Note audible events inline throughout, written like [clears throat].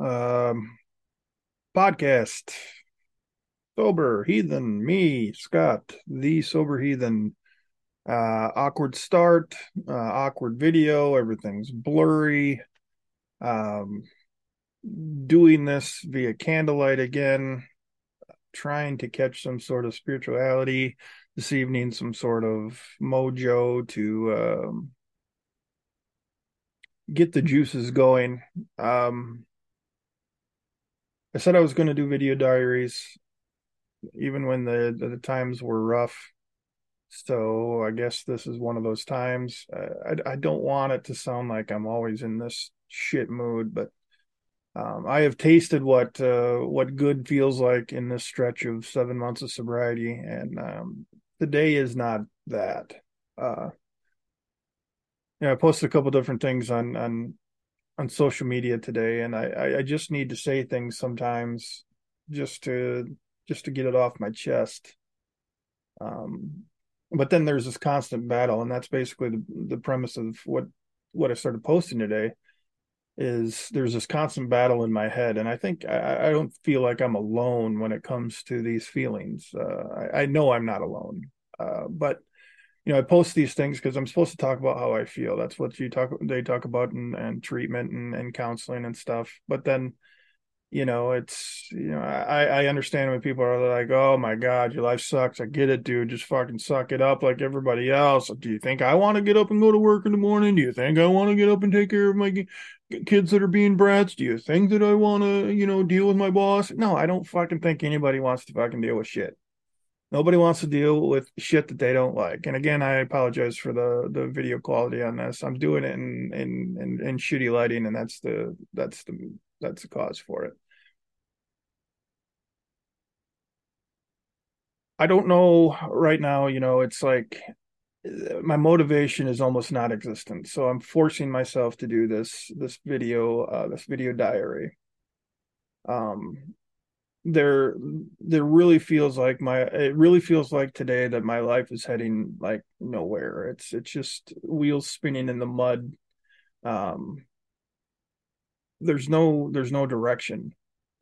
Um, podcast. Sober Heathen, me, Scott, the Sober Heathen. Uh, awkward start, uh, awkward video, everything's blurry. Um, doing this via candlelight again, trying to catch some sort of spirituality this evening, some sort of mojo to um, get the juices going. Um, I said I was going to do video diaries, even when the the times were rough. So I guess this is one of those times. I I don't want it to sound like I'm always in this shit mood, but um, I have tasted what uh, what good feels like in this stretch of seven months of sobriety, and um, today is not that. Uh, yeah, I posted a couple different things on on on social media today, and I I just need to say things sometimes just to just to get it off my chest. Um, but then there's this constant battle, and that's basically the the premise of what what I started posting today. Is there's this constant battle in my head, and I think I, I don't feel like I'm alone when it comes to these feelings. Uh, I, I know I'm not alone, uh, but you know, I post these things because I'm supposed to talk about how I feel. That's what you talk they talk about and and treatment and, and counseling and stuff. But then, you know, it's you know, I I understand when people are like, "Oh my god, your life sucks." I get it, dude. Just fucking suck it up like everybody else. Do you think I want to get up and go to work in the morning? Do you think I want to get up and take care of my kids that are being brats? Do you think that I want to, you know, deal with my boss? No, I don't fucking think anybody wants to fucking deal with shit. Nobody wants to deal with shit that they don't like. And again, I apologize for the the video quality on this. I'm doing it in in in, in shitty lighting, and that's the that's the that's the cause for it. I don't know right now, you know, it's like my motivation is almost not existent. So I'm forcing myself to do this this video uh this video diary. Um there there really feels like my it really feels like today that my life is heading like nowhere. It's it's just wheels spinning in the mud. Um there's no there's no direction.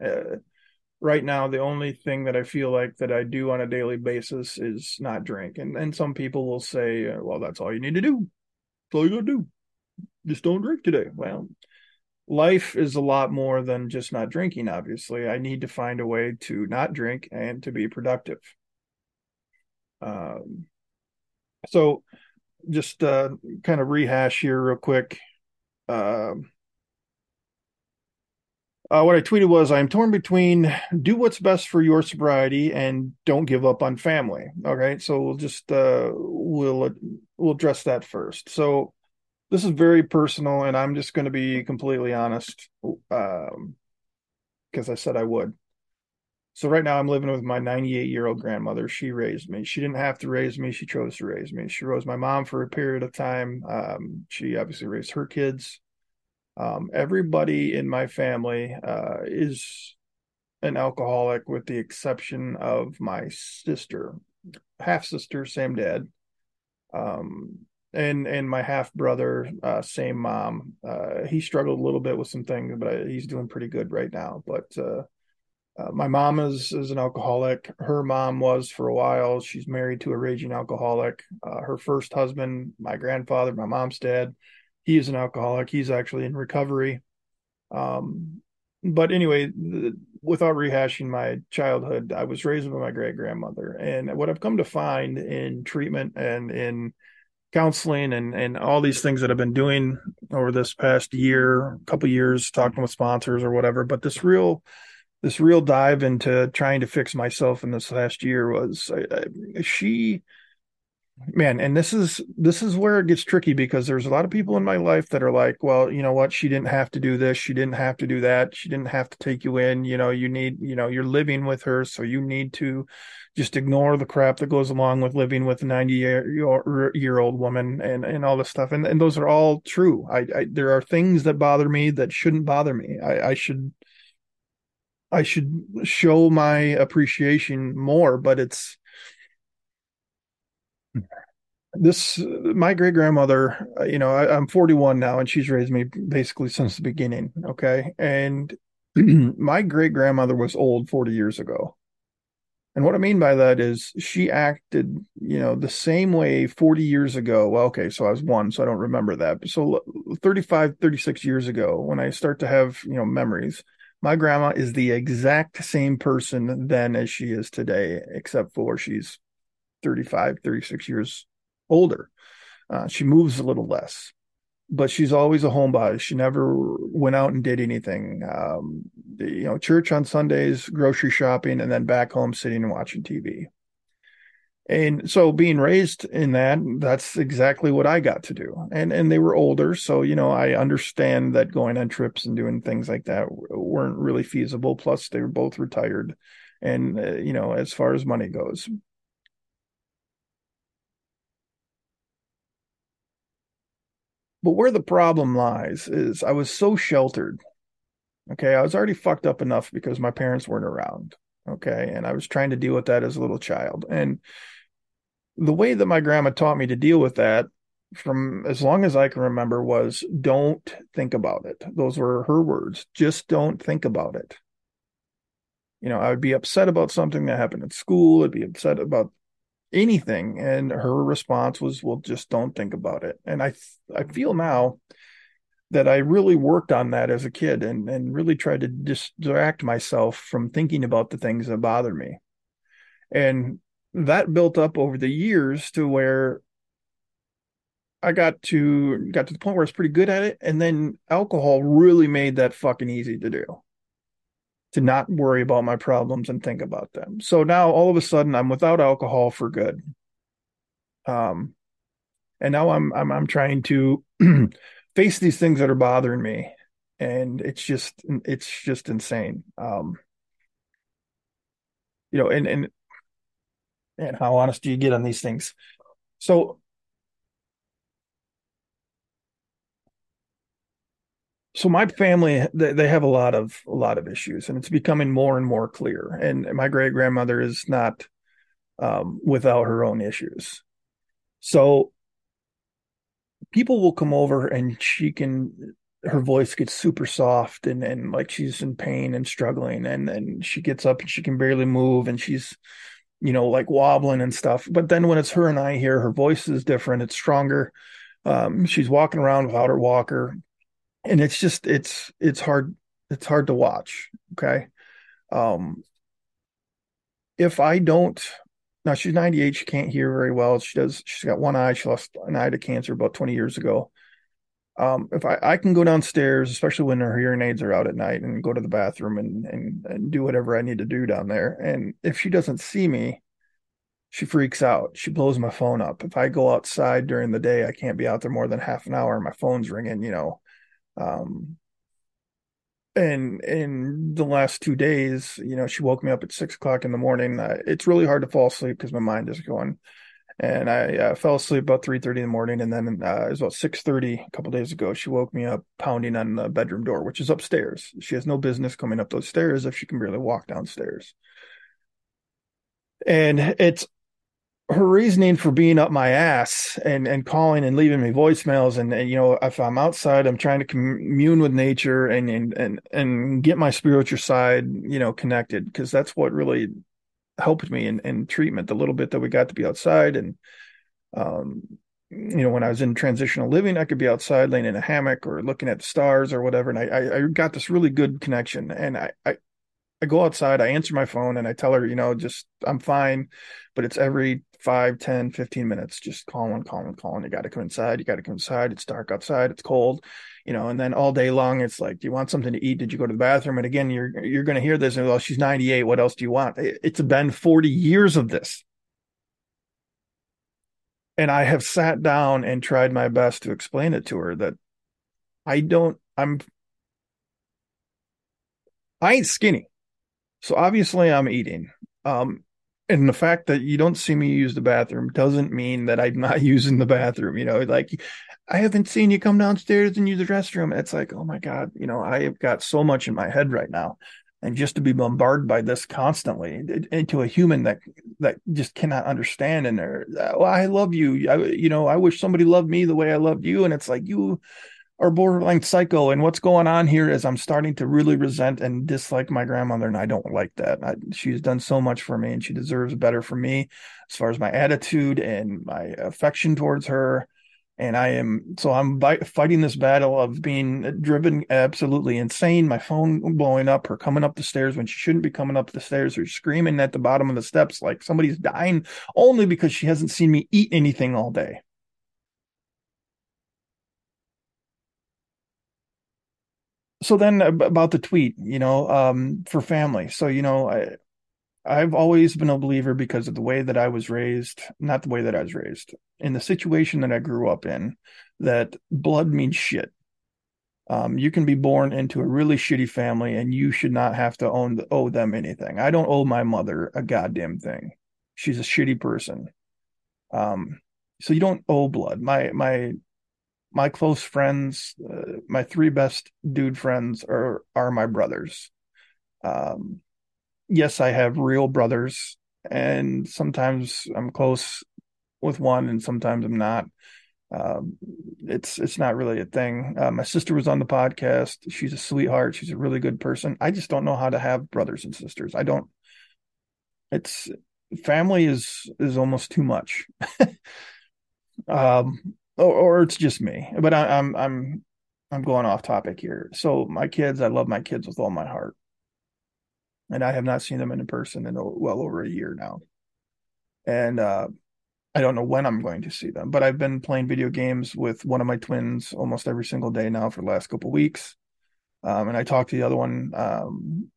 Uh, right now the only thing that i feel like that i do on a daily basis is not drink and and some people will say well that's all you need to do. That's all you gotta do. Just don't drink today. Well life is a lot more than just not drinking obviously i need to find a way to not drink and to be productive um, so just uh, kind of rehash here real quick um, uh, what I tweeted was, I'm torn between do what's best for your sobriety and don't give up on family. Okay, so we'll just uh, we'll we'll address that first. So this is very personal, and I'm just going to be completely honest because um, I said I would. So right now I'm living with my 98 year old grandmother. She raised me. She didn't have to raise me. She chose to raise me. She raised my mom for a period of time. Um, she obviously raised her kids. Um, everybody in my family uh, is an alcoholic, with the exception of my sister, half sister, same dad. Um, and and my half brother, uh, same mom. Uh, he struggled a little bit with some things, but he's doing pretty good right now. But uh, uh, my mom is is an alcoholic. Her mom was for a while. She's married to a raging alcoholic. Uh, her first husband, my grandfather, my mom's dad, he is an alcoholic. He's actually in recovery. Um, but anyway, the, without rehashing my childhood, I was raised by my great grandmother, and what I've come to find in treatment and in counseling and and all these things that I've been doing over this past year, couple years, talking with sponsors or whatever. But this real this real dive into trying to fix myself in this last year was I, I, she man and this is this is where it gets tricky because there's a lot of people in my life that are like well you know what? She didn't have to do this. She didn't have to do that. She didn't have to take you in. You know you need you know you're living with her so you need to just ignore the crap that goes along with living with a 90 year, year old woman and and all this stuff. And and those are all true. I, I there are things that bother me that shouldn't bother me. I i should i should show my appreciation more but it's this my great grandmother uh, you know I, i'm 41 now and she's raised me basically since the beginning okay? And [clears throat] my great grandmother was old 40 years ago and what i mean by that is she acted you know the same way 40 years ago well okay so i was one so i don't remember that so 35 36 years ago when i start to have you know memories my grandma is the exact same person then as she is today except for she's 35 36 years older. Uh, she moves a little less, but she's always a homebody. She never went out and did anything. Um, the, you know, church on Sundays, grocery shopping, and then back home sitting and watching TV. And so being raised in that, that's exactly what I got to do. And and they were older, so you know, I understand that going on trips and doing things like that weren't really feasible. Plus, they were both retired, and uh, you know, as far as money goes, But where the problem lies is I was so sheltered. Okay. I was already fucked up enough because my parents weren't around. Okay. And I was trying to deal with that as a little child. And the way that my grandma taught me to deal with that from as long as I can remember was don't think about it. Those were her words. Just don't think about it. You know, I would be upset about something that happened at school. I'd be upset about anything and her response was well just don't think about it and i i feel now that i really worked on that as a kid and and really tried to distract myself from thinking about the things that bother me and that built up over the years to where I got to got to the point where I was pretty good at it, and then alcohol really made that fucking easy to do to not worry about my problems and think about them. So now all of a sudden I'm without alcohol for good. Um and now I'm I'm I'm trying to [clears throat] face these things that are bothering me and it's just it's just insane. Um you know and and and how honest do you get on these things? So so my family they, they have a lot of a lot of issues and it's becoming more and more clear and my great grandmother is not um, without her own issues so people will come over and she can her voice gets super soft and and like she's in pain and struggling and and she gets up and she can barely move and she's you know like wobbling and stuff. But then when it's her and i here her voice is different it's stronger. Um, she's walking around without her walker and it's just it's it's hard it's hard to watch okay? Um if i don't now she's 98 she can't hear very well. She does she's got one eye. She lost an eye to cancer about 20 years ago. Um if i i can go downstairs especially when her hearing aids are out at night and go to the bathroom and and, and do whatever i need to do down there. And if she doesn't see me she freaks out. She blows my phone up. If i go outside during the day i can't be out there more than half an hour. My phone's ringing you know. Um, and in the last two days, you know, she woke me up at six o'clock in the morning. It's really hard to fall asleep because my mind is going. And I uh, fell asleep about three thirty in the morning, and then uh, it was about six thirty a couple days ago. She woke me up pounding on the bedroom door, which is upstairs. She has no business coming up those stairs if she can barely walk downstairs. And it's her reasoning for being up my ass and and calling and leaving me voicemails and, and you know if i'm outside i'm trying to commune with nature and and and, and get my spiritual side you know connected because that's what really helped me in, in treatment the little bit that we got to be outside and um you know when i was in transitional living i could be outside laying in a hammock or looking at the stars or whatever and i i, got this really good connection and i i I go outside, I answer my phone and I tell her, you know, just I'm fine, but it's every five, 10, 15 minutes, just calling, calling, calling. You got to come inside. You got to come inside. It's dark outside. It's cold, you know, and then all day long, it's like, do you want something to eat? Did you go to the bathroom? And again, you're, you're going to hear this and well, she's 98. What else do you want? It's been 40 years of this. And I have sat down and tried my best to explain it to her that I don't, I'm, I ain't skinny. So obviously I'm eating. Um, and the fact that you don't see me use the bathroom doesn't mean that I'm not [laughs] using the bathroom. You know, like I haven't seen you come downstairs and use the restroom. It's like, oh my God, you know, I have got so much in my head right now. and just to be bombarded by this constantly into a human that that just cannot understand and they're well oh, i love you I, you know i wish somebody loved me the way i loved you and it's like you are borderline psycho and what's going on here is i'm starting to really resent and dislike my grandmother and i don't like that I, she's done so much for me and she deserves better from me as far as my attitude and my affection towards her and I am so I'm fighting this battle of being driven absolutely insane. My phone blowing up, her coming up the stairs when she shouldn't be coming up the stairs, or screaming at the bottom of the steps like somebody's dying, only because she hasn't seen me eat anything all day. So then about the tweet, you know, um, for family. So you know, I I've always been a believer because of the way that I was raised, not the way that I was raised, in the situation that I grew up in, that blood means shit. Um, you can be born into a really shitty family and you should not have to own the, owe them anything. I don't owe my mother a goddamn thing. She's a shitty person. Um, so you don't owe blood. My my my close friends, uh, my three best dude friends are are my brothers. Um, yes, I have real brothers, and sometimes I'm close with one, and sometimes I'm not. Um, it's it's not really a thing. Uh, my sister was on the podcast. She's a sweetheart. She's a really good person. I just don't know how to have brothers and sisters. I don't. It's family is is almost too much. [laughs] um, or, or, it's just me. But I, I'm I'm I'm going off topic here. So my kids, I love my kids with all my heart and I have not seen them in person in well over a year now. And uh, I don't know when I'm going to see them, but I've been playing video games with one of my twins almost every single day now for the last couple weeks. Um, and I talked to the other one um,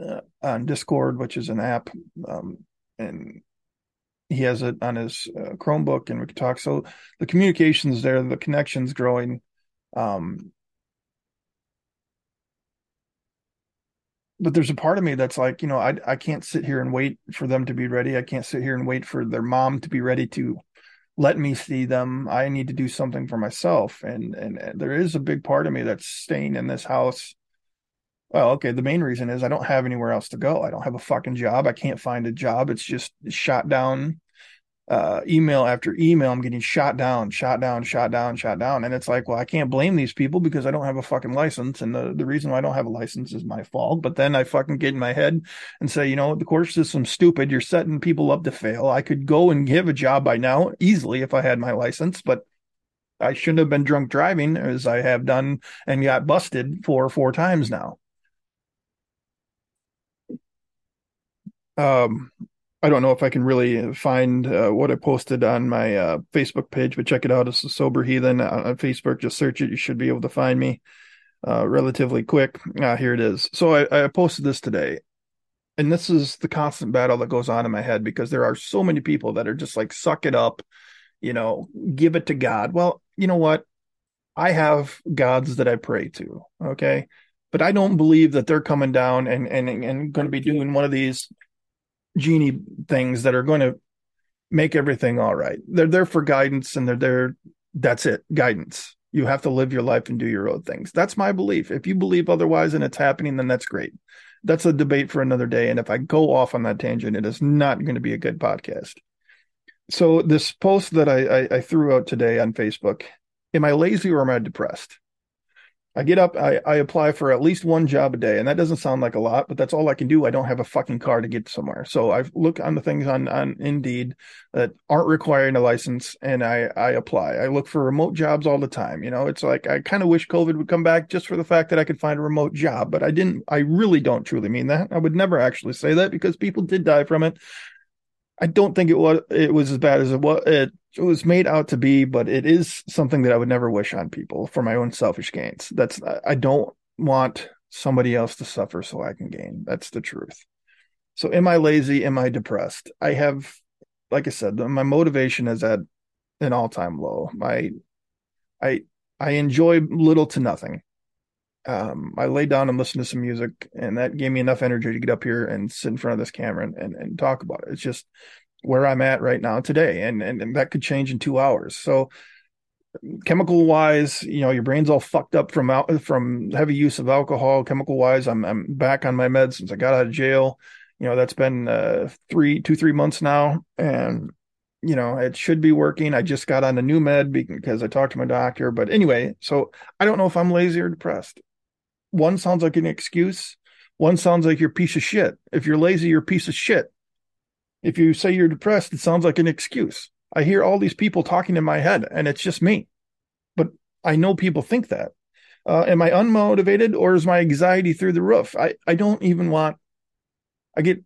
uh, on Discord, which is an app, um, and he has it on his uh, Chromebook, and we can talk. So the communications there, the connections growing. Um, but there's a part of me that's like, you know, I I can't sit here and wait for them to be ready. I can't sit here and wait for their mom to be ready to let me see them. I need to do something for myself. And and, and there is a big part of me that's staying in this house. Well, okay, the main reason is I don't have anywhere else to go. I don't have a fucking job. I can't find a job. It's just shot down uh, email after email, I'm getting shot down, shot down, shot down, shot down. And it's like, well, I can't blame these people because I don't have a fucking license. And the, the reason why I don't have a license is my fault. But then I fucking get in my head and say, you know, the court system's stupid. You're setting people up to fail. I could go and give a job by now easily if I had my license, but I shouldn't have been drunk driving as I have done and got busted for four times now. Um, I don't know if I can really find uh, what I posted on my uh, Facebook page, but check it out. It's a sober heathen on Facebook. Just search it. You should be able to find me uh, relatively quick. Ah, here it is. So I, I posted this today, and this is the constant battle that goes on in my head because there are so many people that are just like, suck it up, you know, give it to God. Well, you know what? I have gods that I pray to. Okay. But I don't believe that they're coming down and, and, and going to be doing one of these genie things that are going to make everything all right. They're there for guidance and they're there. That's it. Guidance. You have to live your life and do your own things. That's my belief. If you believe otherwise and it's happening, then that's great. That's a debate for another day. And if I go off on that tangent, it is not going to be a good podcast. So this post that I, I, I threw out today on Facebook, am I lazy or am I depressed? I get up, I, I apply for at least one job a day, and that doesn't sound like a lot, but that's all I can do. I don't have a fucking car to get somewhere. So I look on the things on, on Indeed that aren't requiring a license and I, I apply. I look for remote jobs all the time. You know, it's like I kind of wish COVID would come back just for the fact that I could find a remote job, but I didn't, I really don't truly mean that. I would never actually say that because people did die from it. I don't think it was it was as bad as it was it, was made out to be, but it is something that I would never wish on people for my own selfish gains. That's I don't want somebody else to suffer so I can gain. That's the truth. So am I lazy? Am I depressed? I have like I said, my motivation is at an all-time low. My I I enjoy little to nothing. Um, I lay down and listened to some music, and that gave me enough energy to get up here and sit in front of this camera and, and, and talk about it. It's just where I'm at right now today, and, and and that could change in two hours. So chemical wise, you know, your brain's all fucked up from out from heavy use of alcohol. Chemical wise, I'm I'm back on my meds since I got out of jail. You know, that's been uh, three, two, three months now, and you know, it should be working. I just got on a new med because I talked to my doctor. But anyway, so I don't know if I'm lazy or depressed. One sounds like an excuse. One sounds like you're a piece of shit. If you're lazy, you're a piece of shit. If you say you're depressed, it sounds like an excuse. I hear all these people talking in my head, and it's just me. But I know people think that. Uh, am I unmotivated or is my anxiety through the roof? I, I don't even want. I get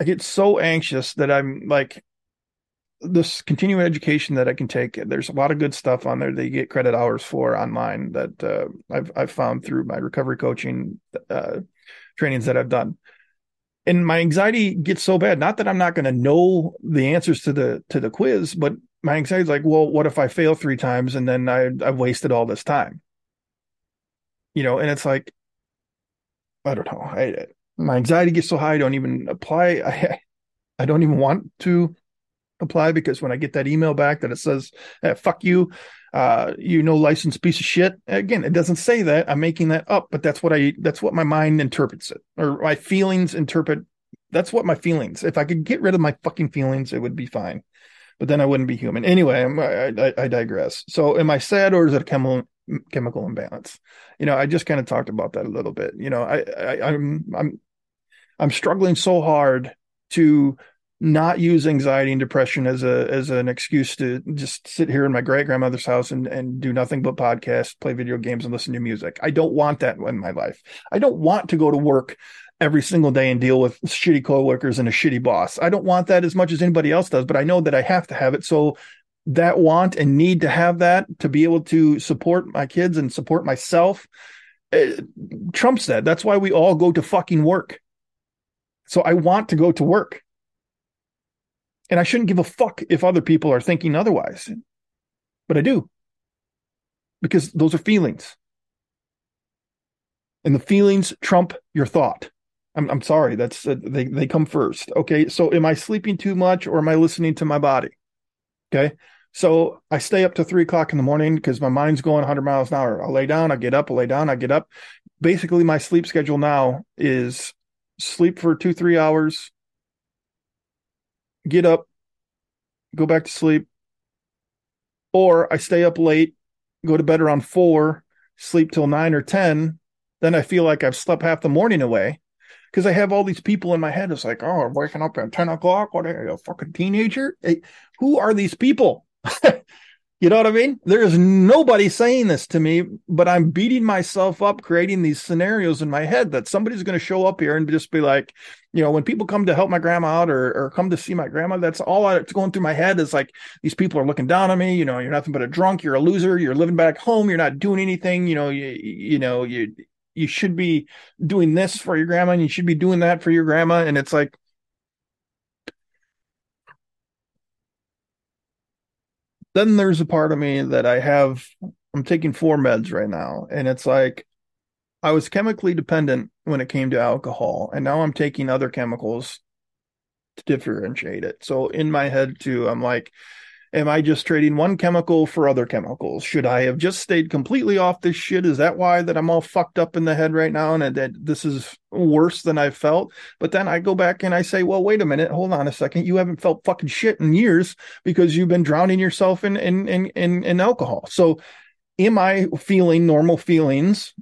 I get so anxious that I'm like this continuing education that I can take. There's a lot of good stuff on there that you get credit hours for online that uh, I've I've found through my recovery coaching uh, trainings that I've done and my anxiety gets so bad not that i'm not going to know the answers to the to the quiz but my anxiety is like well what if i fail three times and then i i've wasted all this time you know and it's like i don't know I, my anxiety gets so high i don't even apply [laughs] i i don't even want to apply because when i get that email back that it says eh, fuck you uh, you know, licensed piece of shit. Again, it doesn't say that. I'm making that up, but that's what I, that's what my mind interprets it or my feelings interpret. That's what my feelings, if I could get rid of my fucking feelings, it would be fine, but then I wouldn't be human. Anyway, I, I, I digress. So am I sad or is it a chemical, chemical imbalance? You know, I just kind of talked about that a little bit. You know, I, I I'm, I'm, I'm struggling so hard to not use anxiety and depression as a as an excuse to just sit here in my great grandmother's house and and do nothing but podcasts, play video games, and listen to music. I don't want that in my life. I don't want to go to work every single day and deal with shitty coworkers and a shitty boss. I don't want that as much as anybody else does, but I know that I have to have it. So that want and need to have that to be able to support my kids and support myself eh, trumps that. That's why we all go to fucking work. So I want to go to work. And I shouldn't give a fuck if other people are thinking otherwise. But I do. Because those are feelings. And the feelings trump your thought. I'm, I'm sorry. That's uh, they, they come first. Okay. So am I sleeping too much or am I listening to my body? Okay. So I stay up to three o'clock in the morning because my mind's going 100 miles an hour. I lay down, I get up, I lay down, I get up. Basically, my sleep schedule now is sleep for two, three hours, get up, go back to sleep, or I stay up late, go to bed around four, sleep till nine or 10. Then I feel like I've slept half the morning away because I have all these people in my head. It's like, oh, I'm waking up at 10 o'clock. What are you, a fucking teenager? Hey, who are these people? [laughs] You know what I mean? There's nobody saying this to me, but I'm beating myself up creating these scenarios in my head that somebody's going to show up here and just be like, you know, when people come to help my grandma out or, or come to see my grandma, that's all that's going through my head is like, these people are looking down on me. You know, you're nothing but a drunk. You're a loser. You're living back home. You're not doing anything. You know, you, you know, you, you should be doing this for your grandma and you should be doing that for your grandma. And it's like, then there's a part of me that I have I'm taking four meds right now and it's like I was chemically dependent when it came to alcohol and now I'm taking other chemicals to differentiate it. So in my head too I'm like Am I just trading one chemical for other chemicals? Should I have just stayed completely off this shit? Is that why that I'm all fucked up in the head right now and that this is worse than I've felt? But then I go back and I say, well, wait a minute, hold on a second. You haven't felt fucking shit in years because you've been drowning yourself in in in in, in alcohol. So am I feeling normal feelings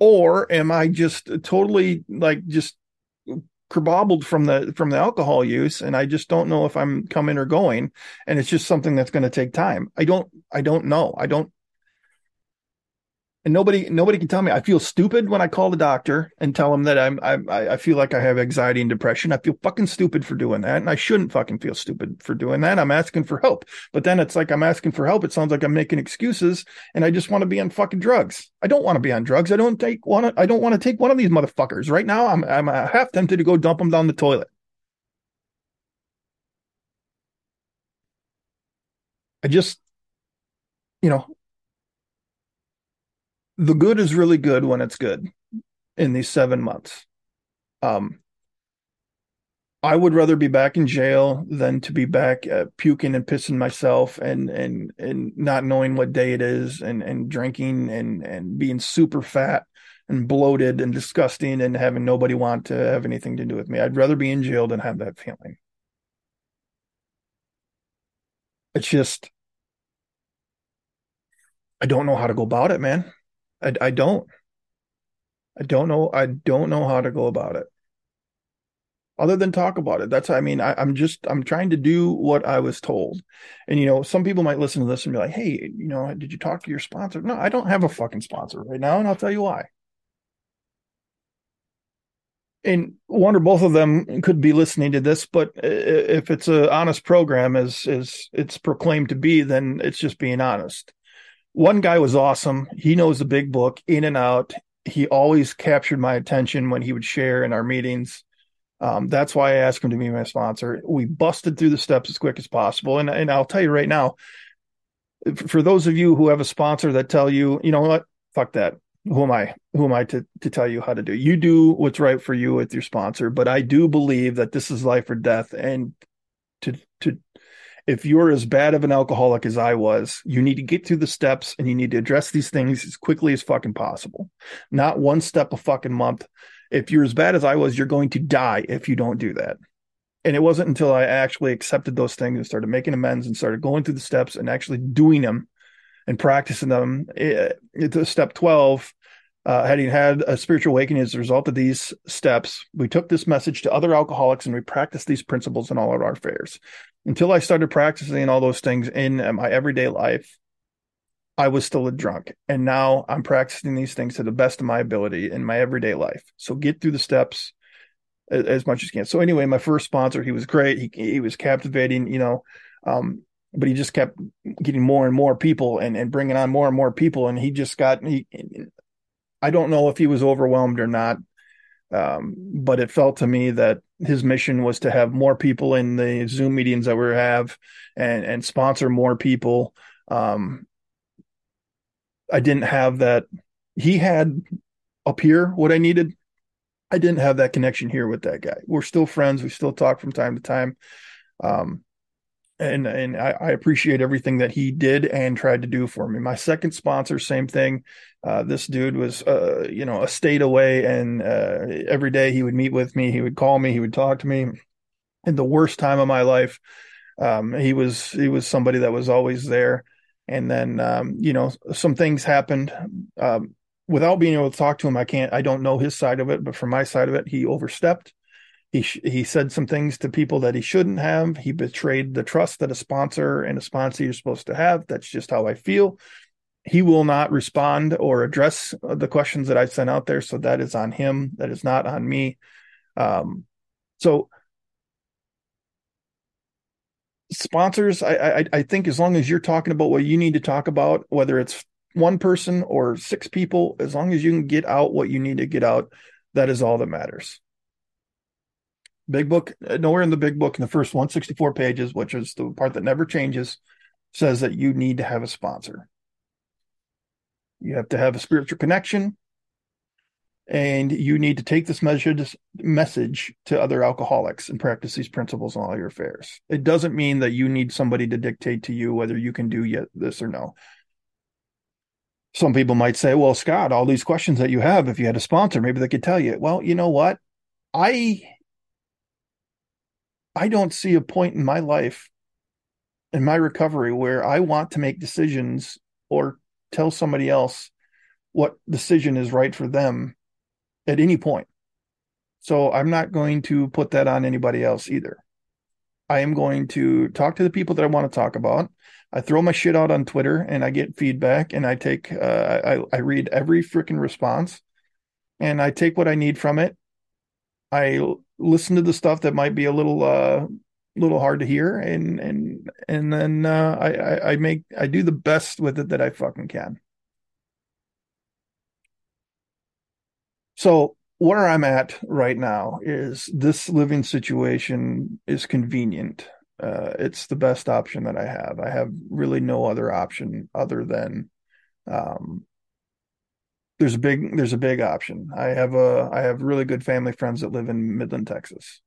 or am I just totally like just kerbobbled from the from the alcohol use and i just don't know if i'm coming or going and it's just something that's going to take time. I don't i don't know. I don't and nobody nobody can tell me. I feel stupid when I call the doctor and tell him that I'm I I feel like I have anxiety and depression. I feel fucking stupid for doing that, and I shouldn't fucking feel stupid for doing that. I'm asking for help, but then it's like I'm asking for help. It sounds like I'm making excuses, and I just want to be on fucking drugs. I don't want to be on drugs. I don't take one. I don't want to take one of these motherfuckers right now. I'm I'm half tempted to go dump them down the toilet. I just, you know, the good is really good when it's good in these seven months. Um, I would rather be back in jail than to be back uh, puking and pissing myself and and and not knowing what day it is and and drinking and and being super fat and bloated and disgusting and having nobody want to have anything to do with me. I'd rather be in jail than have that feeling. It's just I don't know how to go about it, man. I I don't. I don't know. I don't know how to go about it other than talk about it. That's, I mean, I, am just, I'm trying to do what I was told. And, you know, some people might listen to this and be like, hey, you know, did you talk to your sponsor? No, I don't have a fucking sponsor right now. And I'll tell you why. And one or both of them could be listening to this, but if it's an honest program as, as it's proclaimed to be, then it's just being honest. One guy was awesome. He knows the big book in and out. He always captured my attention when he would share in our meetings um, that's why I asked him to be my sponsor. We busted through the steps as quick as possible. And, and I'll tell you right now, for those of you who have a sponsor that tell you, you know what, fuck that. Who am I? Who am I to, to tell you how to do? You do what's right for you with your sponsor. But I do believe that this is life or death. And if you're as bad of an alcoholic as I was, you need to get through the steps and you need to address these things as quickly as fucking possible. Not one step a fucking month if you're as bad as I was, you're going to die if you don't do that. And it wasn't until I actually accepted those things and started making amends and started going through the steps and actually doing them and practicing them. Eh, eh, it, it, step 12, uh, having had a spiritual awakening as a result of these steps, we took this message to other alcoholics and we practiced these principles in all of our affairs. Until I started practicing all those things in my everyday life, I was still a drunk. And now I'm practicing these things to the best of my ability in my everyday life. So get through the steps as, as much as you can. So anyway, my first sponsor, he was great. He, he was captivating, you know, um, but he just kept getting more and more people and, and bringing on more and more people. And he just got, he, I don't know if he was overwhelmed or not. Um, but it felt to me that his mission was to have more people in the Zoom meetings that we have and, and sponsor more people. Um, I didn't have that. He had up here what I needed. I didn't have that connection here with that guy. We're still friends. We still talk from time to time. Um, and and I, I, appreciate everything that he did and tried to do for me. My second sponsor, same thing. Uh, this dude was, uh, you know, a state away, and uh, every day he would meet with me. He would call me. He would talk to me. In the worst time of my life, um, he was he was somebody that was always there and then um, you know some things happened um, without being able to talk to him i can't i don't know his side of it but from my side of it he overstepped he sh- he said some things to people that he shouldn't have. He betrayed the trust that a sponsor and a sponsor is supposed to have. That's just how i feel. He will not respond or address the questions that i sent out there. So that is on him. That is not on me. Um, so sponsors, I, I, I think as long as you're talking about what you need to talk about, whether it's one person or six people, as long as you can get out what you need to get out, that is all that matters. Big book, uh, nowhere in the big book in the first 164 pages, which is the part that never changes, says that you need to have a sponsor. You have to have a spiritual connection and you need to take this message message to other alcoholics and practice these principles in all your affairs. It doesn't mean that you need somebody to dictate to you whether you can do yet this or no. Some people might say, "Well, Scott, all these questions that you have, if you had a sponsor, maybe they could tell you." Well, you know what? I I don't see a point in my life in my recovery where I want to make decisions or tell somebody else what decision is right for them at any point. So I'm not going to put that on anybody else either. I am going to talk to the people that I want to talk about. I throw my shit out on Twitter and I get feedback and I take uh, I I read every freaking response and I take what I need from it. I listen to the stuff that might be a little uh little hard to hear and and and then uh, I, I I make I do the best with it that I fucking can. So where I'm at right now is this living situation is convenient. Uh, it's the best option that I have. I have really no other option other than um, there's a big there's a big option. I have a I have really good family friends that live in Midland, Texas.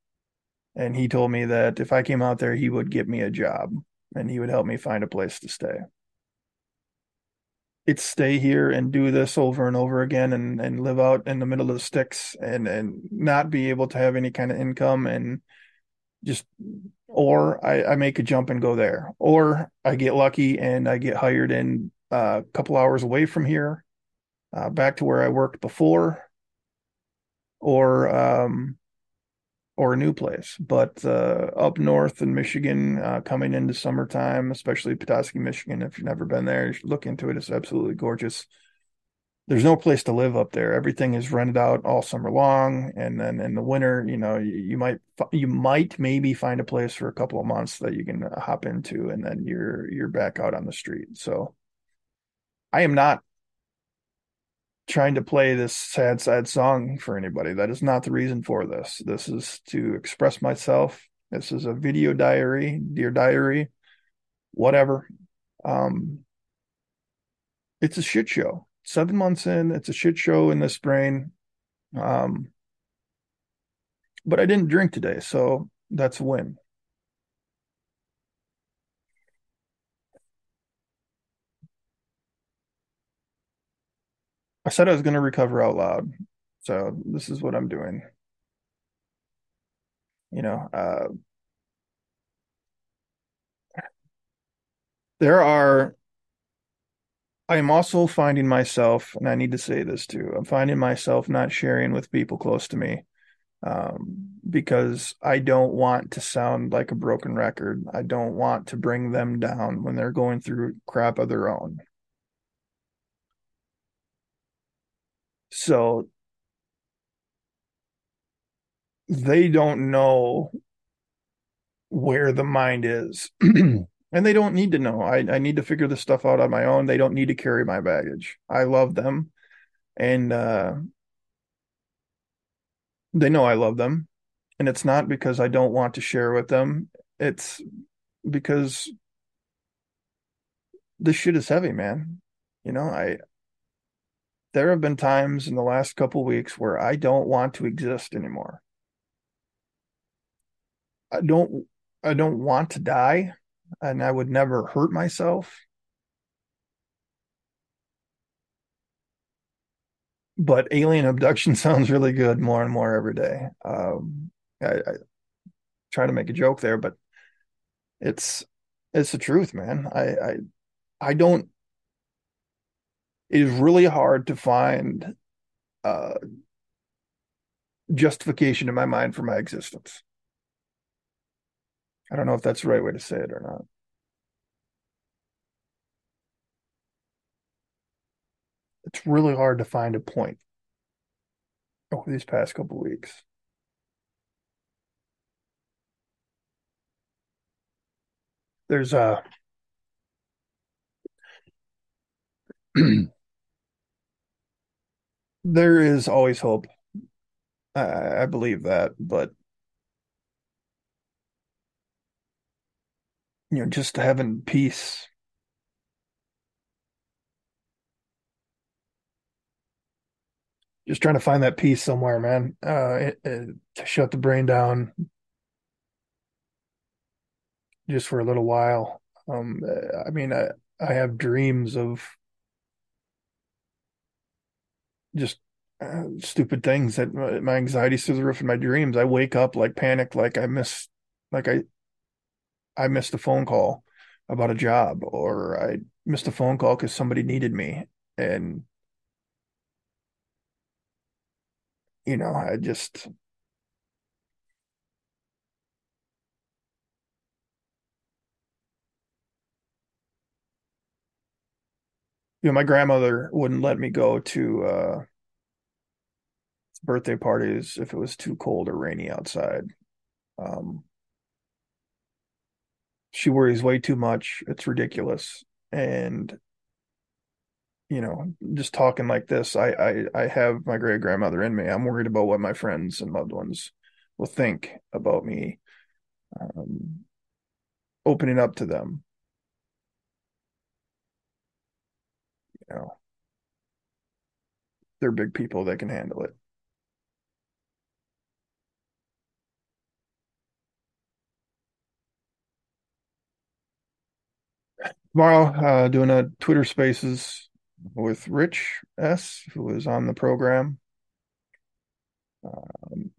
and he told me that if I came out there, he would get me a job and he would help me find a place to stay. It's stay here and do this over and over again and and live out in the middle of the sticks and and not be able to have any kind of income and just or I, I make a jump and go there or I get lucky and I get hired in uh, a couple hours away from here uh, back to where I worked before or um, or a new place. But uh, up north in Michigan, uh, coming into summertime, especially Petoskey, Michigan, if you've never been there, you should look into it. It's absolutely gorgeous. There's no place to live up there. Everything is rented out all summer long, and then in the winter, you know, you, you might you might maybe find a place for a couple of months that you can hop into, and then you're you're back out on the street. So, I am not trying to play this sad, sad song for anybody. That is not the reason for this. This is to express myself. This is a video diary, dear diary, whatever. Um, it's a shit show. Seven months in, it's a shit show in this brain. Um, but I didn't drink today, so that's a win. Said I was going to recover out loud. So this is what I'm doing. You know, uh, there are, I am also finding myself, and I need to say this too, I'm finding myself not sharing with people close to me um, because I don't want to sound like a broken record. I don't want to bring them down when they're going through crap of their own. So they don't know where the mind is. [clears throat] and they don't need to know. I, I need to figure this stuff out on my own. They don't need to carry my baggage. I love them. And uh, they know I love them. And it's not because I don't want to share with them. It's because this shit is heavy, man. You know, I there have been times in the last couple weeks where I don't want to exist anymore. I don't I don't want to die and I would never hurt myself. But alien abduction [laughs] sounds really good more and more every day. Um, I, I try to make a joke there, but it's it's the truth, man. I I I don't it is really hard to find uh, justification in my mind for my existence. I don't know if that's the right way to say it or not. It's really hard to find a point over these past couple weeks. There's a [clears throat] there is always hope. I, I believe that, but you know, just having peace. Just trying to find that peace somewhere, man. Uh, it, it, to shut the brain down just for a little while. Um, I mean, I I have dreams of just uh, stupid things that my anxiety anxiety's through the roof in my dreams. I wake up like panicked, like I miss, like I, I missed a phone call about a job, or I missed a phone call because somebody needed me, and you know, I just. You know, my grandmother wouldn't let me go to uh, birthday parties if it was too cold or rainy outside. Um, she worries way too much. It's ridiculous. And you know, just talking like this, I I, I have my great grandmother in me. I'm worried about what my friends and loved ones will think about me um, opening up to them. know, they're big people. They can handle it. Tomorrow, uh, doing a Twitter Spaces with Rich S, who is on the program. Um,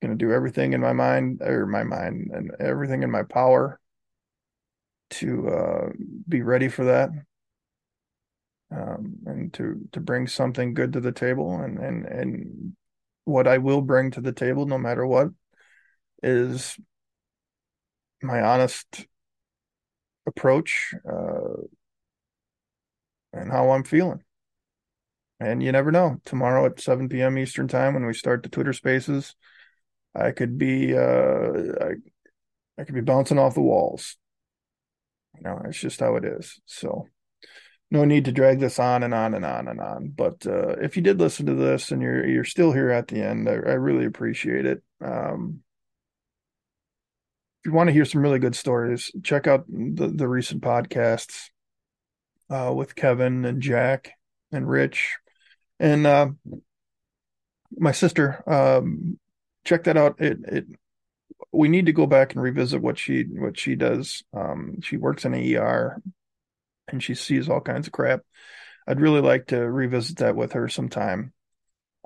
going to do everything in my mind or my mind and everything in my power to uh, be ready for that um, and to to bring something good to the table and and and what I will bring to the table no matter what is my honest approach uh, and how I'm feeling. And you never know. Tomorrow at 7 p.m. Eastern time when we start the Twitter Spaces, I could be uh, I, I could be bouncing off the walls. You know, it's just how it is. So no need to drag this on and on and on and on. But uh, if you did listen to this and you're you're still here at the end, I, I really appreciate it. Um, if you want to hear some really good stories, check out the the recent podcasts uh, with Kevin and Jack and Rich and uh, my sister. Um, check that out. It it we need to go back and revisit what she what she does. Um, she works in an ER and she sees all kinds of crap. I'd really like to revisit that with her sometime.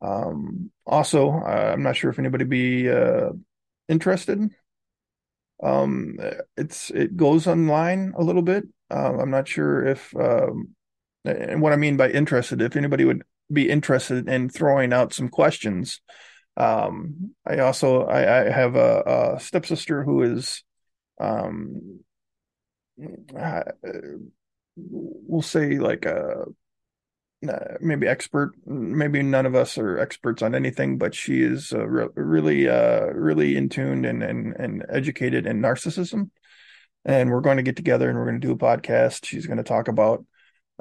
Um, also, uh, I'm not sure if anybody be uh, interested. Um, it's it goes online a little bit. Uh, I'm not sure if um, and what I mean by interested, if anybody would be interested in throwing out some questions. Um, I also I, I have a, a, stepsister who is um, uh, we'll say like a uh, maybe expert maybe none of us are experts on anything but she is uh, re- really uh, really in tuned and, and and educated in narcissism. And we're going to get together and we're going to do a podcast. She's going to talk about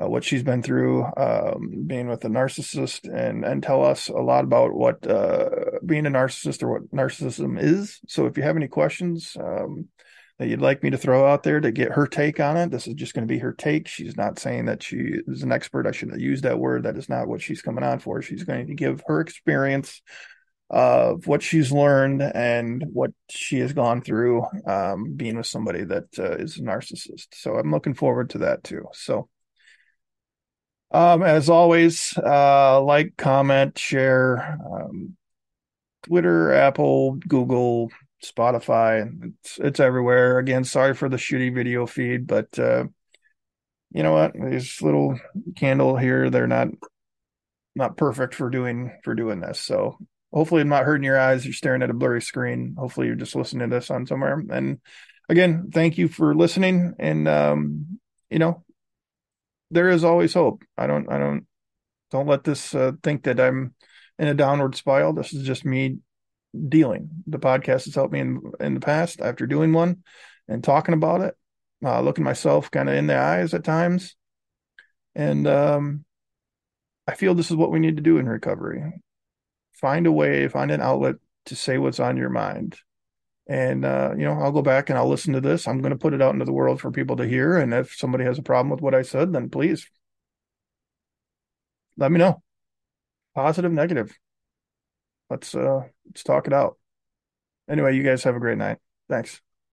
uh, what she's been through um, being with a narcissist and and tell us a lot about what uh, being a narcissist or what narcissism is. So if you have any questions um, that you'd like me to throw out there to get her take on it. This is just going to be her take. She's not saying that she is an expert. I shouldn't used that word. That is not what she's coming on for. She's going to give her experience of what she's learned and what she has gone through um, being with somebody that uh, is a narcissist. So I'm looking forward to that too. So, um, as always, uh, like, comment, share, um, Twitter, Apple, Google, Spotify. It's it's everywhere. Again, sorry for the shitty video feed, but uh, you know what? These little candle here, they're not not perfect for doing for doing this. So hopefully I'm not hurting your eyes. You're staring at a blurry screen. Hopefully you're just listening to this on somewhere. And again, thank you for listening. And um, you know, there is always hope. I don't I don't don't let this uh, think that I'm in a downward spiral. This is just me dealing. The podcast has helped me in in the past after doing one and talking about it, uh, looking myself kind of in the eyes at times, and um, I feel this is what we need to do in recovery. Find a way, find an outlet to say what's on your mind. And uh, you know, I'll go back and I'll listen to this. I'm going to put it out into the world for people to hear. And if somebody has a problem with what I said, then please let me know. Positive, negative let's uh let's talk it out. Anyway, you guys have a great night. Thanks.